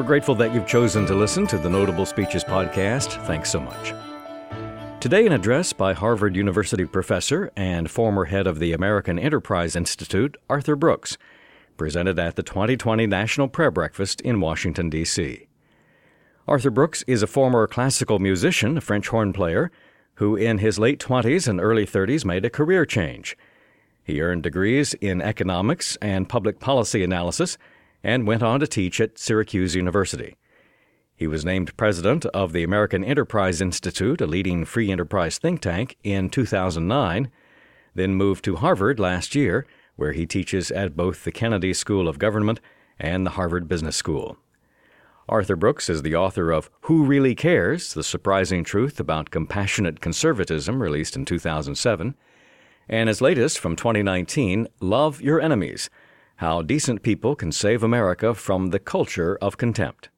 We're grateful that you've chosen to listen to the Notable Speeches podcast. Thanks so much. Today, an address by Harvard University professor and former head of the American Enterprise Institute, Arthur Brooks, presented at the 2020 National Prayer Breakfast in Washington, D.C. Arthur Brooks is a former classical musician, a French horn player, who in his late 20s and early 30s made a career change. He earned degrees in economics and public policy analysis and went on to teach at Syracuse University. He was named president of the American Enterprise Institute, a leading free enterprise think tank, in 2009, then moved to Harvard last year, where he teaches at both the Kennedy School of Government and the Harvard Business School. Arthur Brooks is the author of Who Really Cares? The Surprising Truth About Compassionate Conservatism, released in 2007, and his latest from 2019, Love Your Enemies How Decent People Can Save America from the Culture of Contempt.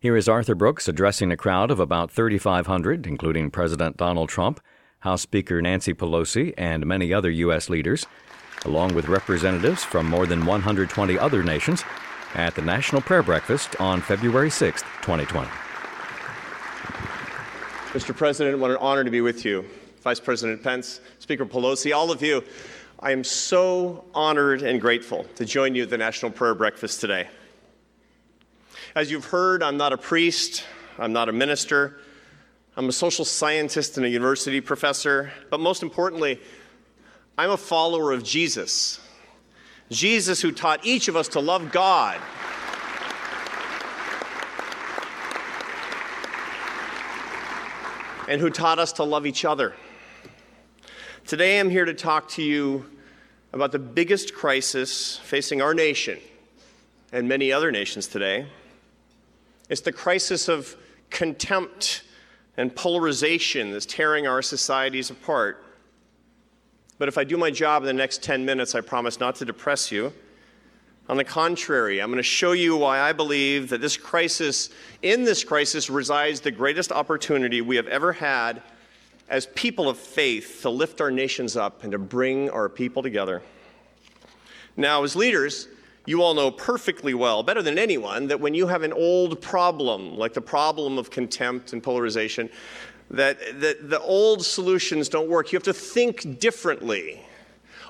Here is Arthur Brooks addressing a crowd of about 3,500, including President Donald Trump, House Speaker Nancy Pelosi, and many other U.S. leaders, along with representatives from more than 120 other nations at the National Prayer Breakfast on February 6, 2020. Mr. President, what an honor to be with you. Vice President Pence, Speaker Pelosi, all of you, I am so honored and grateful to join you at the National Prayer Breakfast today. As you've heard, I'm not a priest, I'm not a minister, I'm a social scientist and a university professor, but most importantly, I'm a follower of Jesus. Jesus, who taught each of us to love God. And who taught us to love each other. Today, I'm here to talk to you about the biggest crisis facing our nation and many other nations today. It's the crisis of contempt and polarization that's tearing our societies apart. But if I do my job in the next 10 minutes, I promise not to depress you. On the contrary, I'm going to show you why I believe that this crisis, in this crisis, resides the greatest opportunity we have ever had as people of faith to lift our nations up and to bring our people together. Now, as leaders, you all know perfectly well, better than anyone, that when you have an old problem, like the problem of contempt and polarization, that, that the old solutions don't work. You have to think differently.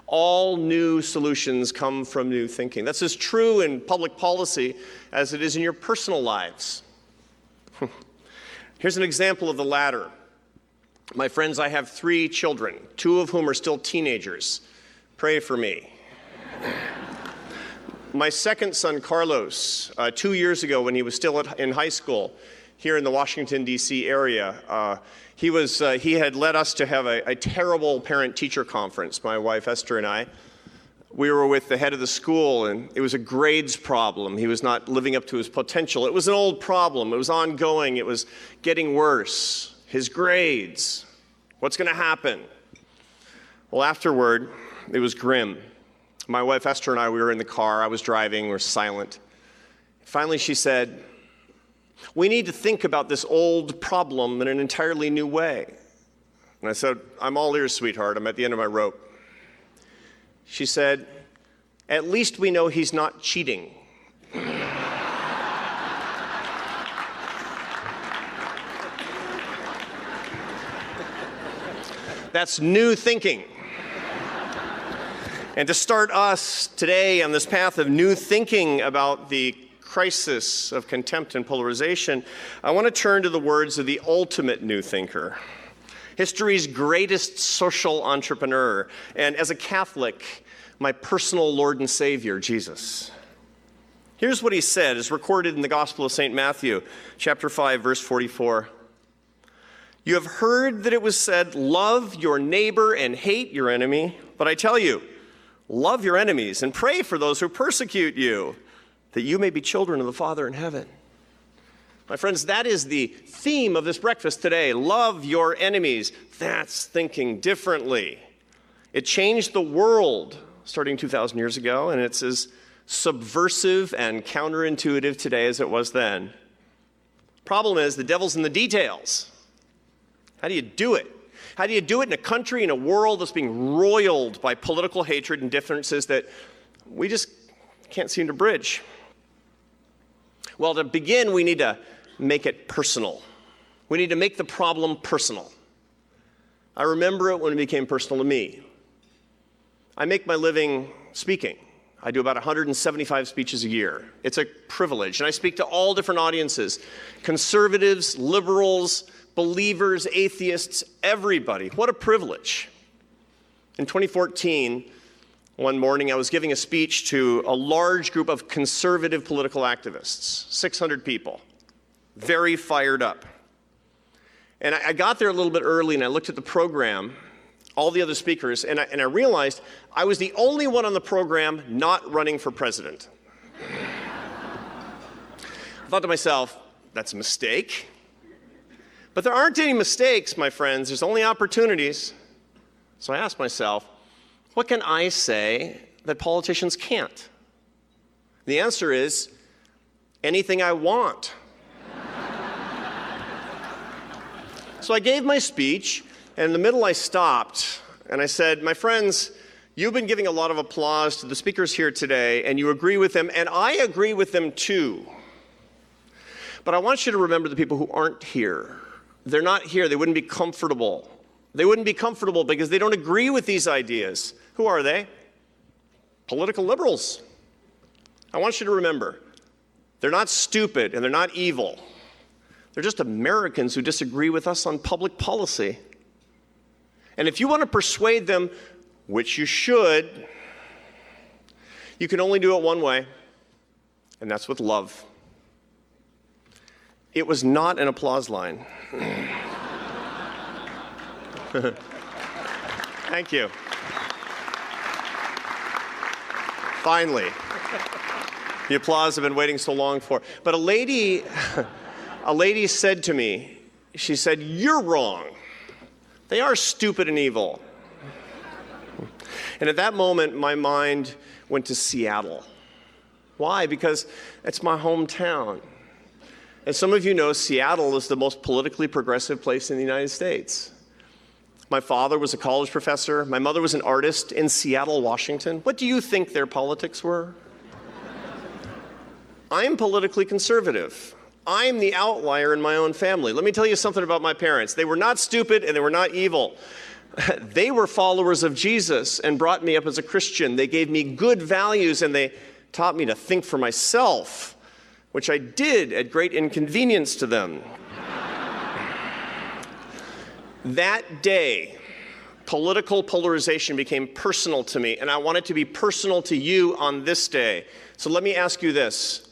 All new solutions come from new thinking. That's as true in public policy as it is in your personal lives. Here's an example of the latter. My friends, I have three children, two of whom are still teenagers. Pray for me. My second son, Carlos, uh, two years ago when he was still at, in high school, here in the Washington, D.C. area. Uh, he, was, uh, he had led us to have a, a terrible parent teacher conference, my wife Esther and I. We were with the head of the school, and it was a grades problem. He was not living up to his potential. It was an old problem, it was ongoing, it was getting worse. His grades. What's going to happen? Well, afterward, it was grim. My wife Esther and I, we were in the car. I was driving, we were silent. Finally, she said, we need to think about this old problem in an entirely new way. And I said, I'm all ears, sweetheart. I'm at the end of my rope. She said, At least we know he's not cheating. That's new thinking. And to start us today on this path of new thinking about the crisis of contempt and polarization, I want to turn to the words of the ultimate new thinker, history's greatest social entrepreneur, and as a Catholic, my personal Lord and Savior, Jesus. Here's what he said, as recorded in the Gospel of St. Matthew, chapter 5, verse 44. You have heard that it was said, Love your neighbor and hate your enemy. But I tell you, love your enemies and pray for those who persecute you that you may be children of the Father in heaven. My friends, that is the theme of this breakfast today. Love your enemies. That's thinking differently. It changed the world starting 2,000 years ago, and it's as subversive and counterintuitive today as it was then. Problem is, the devil's in the details. How do you do it? How do you do it in a country, in a world that's being roiled by political hatred and differences that we just can't seem to bridge? Well, to begin, we need to make it personal. We need to make the problem personal. I remember it when it became personal to me. I make my living speaking. I do about 175 speeches a year. It's a privilege. And I speak to all different audiences conservatives, liberals, believers, atheists, everybody. What a privilege. In 2014, one morning, I was giving a speech to a large group of conservative political activists, 600 people, very fired up. And I, got there a little bit early and I looked at the program, all the other speakers, and I, and I realized I was the only one on the program not running for president. I thought to myself, that's a mistake. But there aren't any mistakes, my friends, there's only opportunities. So I asked myself, what can I say that politicians can't? The answer is anything I want. so I gave my speech, and in the middle I stopped and I said, My friends, you've been giving a lot of applause to the speakers here today, and you agree with them, and I agree with them too. But I want you to remember the people who aren't here. They're not here, they wouldn't be comfortable. They wouldn't be comfortable because they don't agree with these ideas. Who are they? Political liberals. I want you to remember they're not stupid and they're not evil. They're just Americans who disagree with us on public policy. And if you want to persuade them, which you should, you can only do it one way, and that's with love. It was not an applause line. Thank you. Finally. The applause I've been waiting so long for. But a lady, a lady said to me, she said, You're wrong. They are stupid and evil. And at that moment, my mind went to Seattle. Why? Because it's my hometown. As some of you know, Seattle is the most politically progressive place in the United States. My father was a college professor. My mother was an artist in Seattle, Washington. What do you think their politics were? I'm politically conservative. I'm the outlier in my own family. Let me tell you something about my parents. They were not stupid and they were not evil. they were followers of Jesus and brought me up as a Christian. They gave me good values and they taught me to think for myself, which I did at great inconvenience to them. That day, political polarization became personal to me, and I want it to be personal to you on this day. So let me ask you this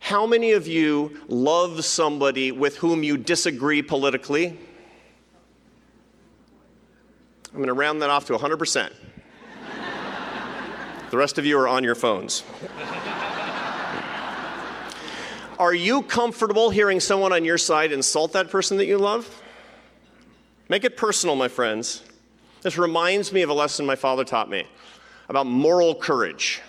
How many of you love somebody with whom you disagree politically? I'm going to round that off to 100%. the rest of you are on your phones. Are you comfortable hearing someone on your side insult that person that you love? Make it personal, my friends. This reminds me of a lesson my father taught me about moral courage.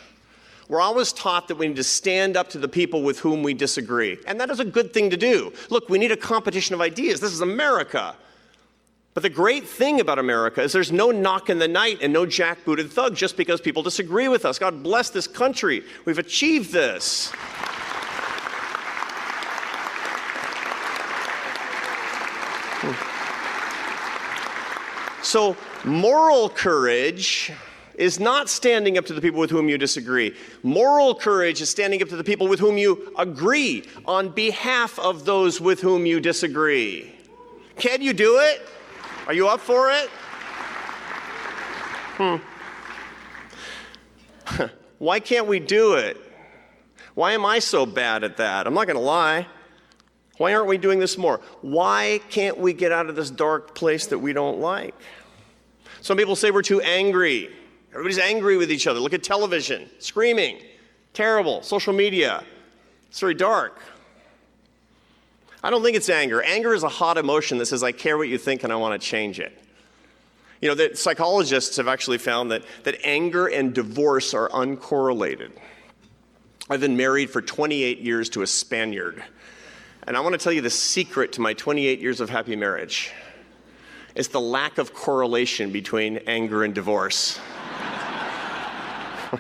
We're always taught that we need to stand up to the people with whom we disagree. And that is a good thing to do. Look, we need a competition of ideas. This is America. But the great thing about America is there's no knock in the night and no jackbooted thug just because people disagree with us. God bless this country. We've achieved this. So, moral courage is not standing up to the people with whom you disagree. Moral courage is standing up to the people with whom you agree on behalf of those with whom you disagree. Can you do it? Are you up for it? Hmm. Why can't we do it? Why am I so bad at that? I'm not going to lie. Why aren't we doing this more? Why can't we get out of this dark place that we don't like? Some people say we're too angry. Everybody's angry with each other. Look at television, screaming, terrible, social media. It's very dark. I don't think it's anger. Anger is a hot emotion that says, I care what you think and I want to change it. You know, that psychologists have actually found that, that anger and divorce are uncorrelated. I've been married for 28 years to a Spaniard. And I want to tell you the secret to my 28 years of happy marriage is the lack of correlation between anger and divorce.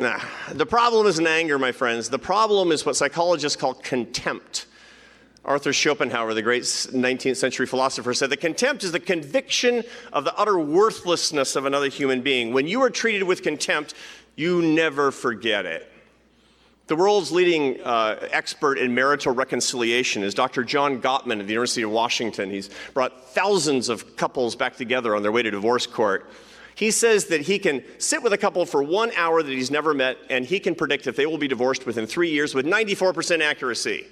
Nah, the problem isn't anger, my friends. The problem is what psychologists call contempt. Arthur Schopenhauer, the great 19th century philosopher, said that contempt is the conviction of the utter worthlessness of another human being. When you are treated with contempt, you never forget it. The world's leading uh, expert in marital reconciliation is Dr. John Gottman of the University of Washington. He's brought thousands of couples back together on their way to divorce court. He says that he can sit with a couple for one hour that he's never met, and he can predict if they will be divorced within three years with 94% accuracy.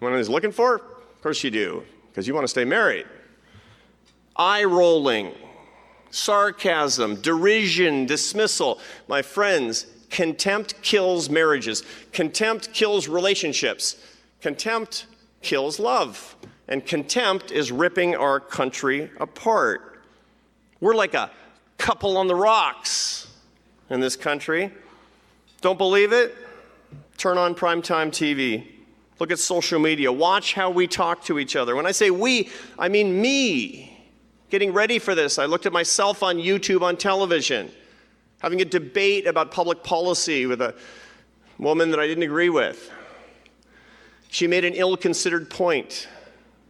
What he's looking for? Of course you do, because you want to stay married. Eye rolling, sarcasm, derision, dismissal. My friends, contempt kills marriages, contempt kills relationships, contempt kills love, and contempt is ripping our country apart. We're like a couple on the rocks in this country. Don't believe it? Turn on primetime TV. Look at social media. Watch how we talk to each other. When I say we, I mean me. Getting ready for this, I looked at myself on YouTube on television, having a debate about public policy with a woman that I didn't agree with. She made an ill considered point,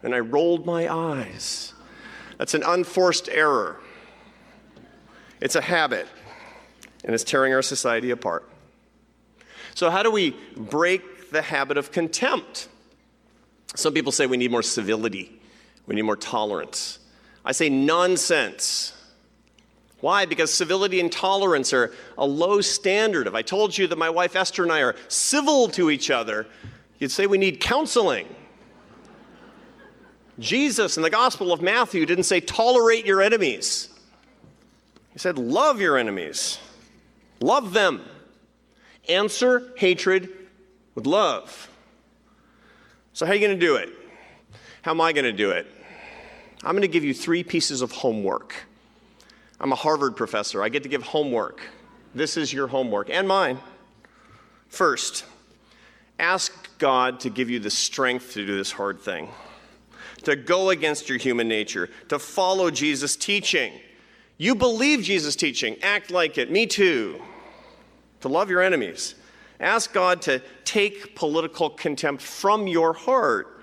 and I rolled my eyes. That's an unforced error. It's a habit, and it's tearing our society apart. So, how do we break the habit of contempt? Some people say we need more civility, we need more tolerance. I say nonsense. Why? Because civility and tolerance are a low standard. If I told you that my wife Esther and I are civil to each other, you'd say we need counseling. Jesus in the Gospel of Matthew didn't say tolerate your enemies. He said, Love your enemies, love them. Answer hatred with love. So, how are you going to do it? How am I going to do it? I'm going to give you three pieces of homework. I'm a Harvard professor. I get to give homework. This is your homework and mine. First, ask God to give you the strength to do this hard thing, to go against your human nature, to follow Jesus' teaching. You believe Jesus' teaching, act like it. Me too. To love your enemies. Ask God to take political contempt from your heart.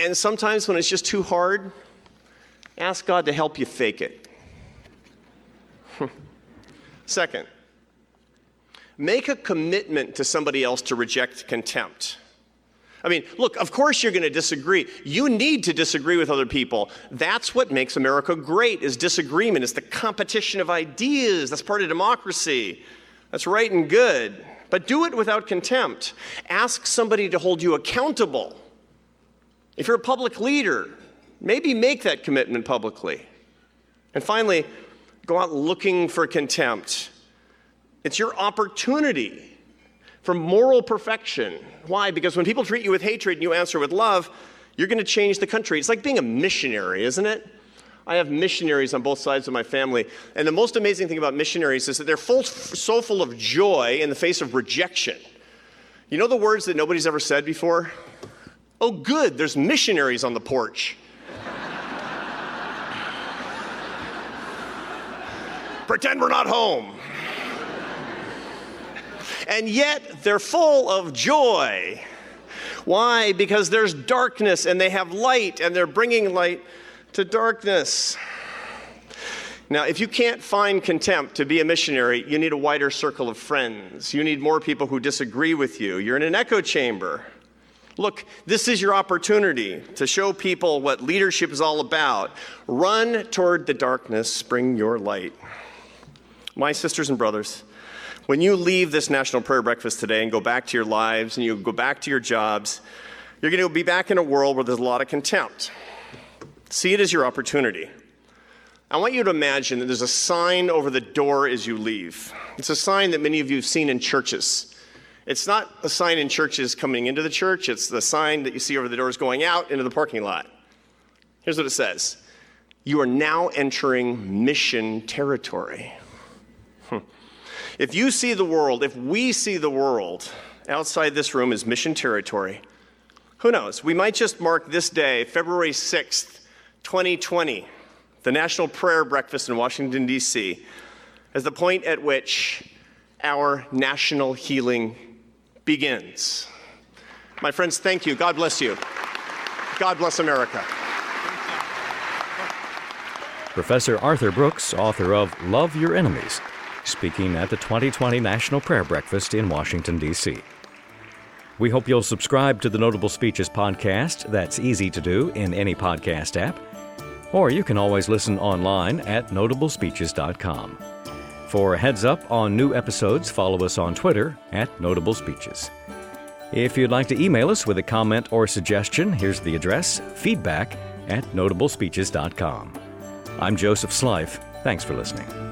And sometimes when it's just too hard, ask God to help you fake it. Second, make a commitment to somebody else to reject contempt. I mean, look, of course you're going to disagree. You need to disagree with other people. That's what makes America great is disagreement. It's the competition of ideas. That's part of democracy. That's right and good. But do it without contempt. Ask somebody to hold you accountable. If you're a public leader, maybe make that commitment publicly. And finally, go out looking for contempt. It's your opportunity for moral perfection. Why? Because when people treat you with hatred and you answer with love, you're going to change the country. It's like being a missionary, isn't it? I have missionaries on both sides of my family. And the most amazing thing about missionaries is that they're full, so full of joy in the face of rejection. You know the words that nobody's ever said before? Oh, good, there's missionaries on the porch. Pretend we're not home and yet they're full of joy. Why? Because there's darkness and they have light and they're bringing light to darkness. Now, if you can't find contempt to be a missionary, you need a wider circle of friends. You need more people who disagree with you. You're in an echo chamber. Look, this is your opportunity to show people what leadership is all about. Run toward the darkness, bring your light. My sisters and brothers, when you leave this National Prayer Breakfast today and go back to your lives and you go back to your jobs, you're going to be back in a world where there's a lot of contempt. See it as your opportunity. I want you to imagine that there's a sign over the door as you leave. It's a sign that many of you have seen in churches. It's not a sign in churches coming into the church, it's the sign that you see over the doors going out into the parking lot. Here's what it says You are now entering mission territory. If you see the world, if we see the world outside this room as mission territory, who knows? We might just mark this day, February 6th, 2020, the National Prayer Breakfast in Washington, D.C., as the point at which our national healing begins. My friends, thank you. God bless you. God bless America. Professor Arthur Brooks, author of Love Your Enemies, speaking at the 2020 National Prayer Breakfast in Washington, D.C. We hope you'll subscribe to the Notable Speeches podcast. That's easy to do in any podcast app. Or you can always listen online at notablespeeches.com. For a heads up on new episodes, follow us on Twitter at Notable Speeches. If you'd like to email us with a comment or suggestion, here's the address feedback at notablespeeches.com. I'm Joseph Slife. Thanks for listening.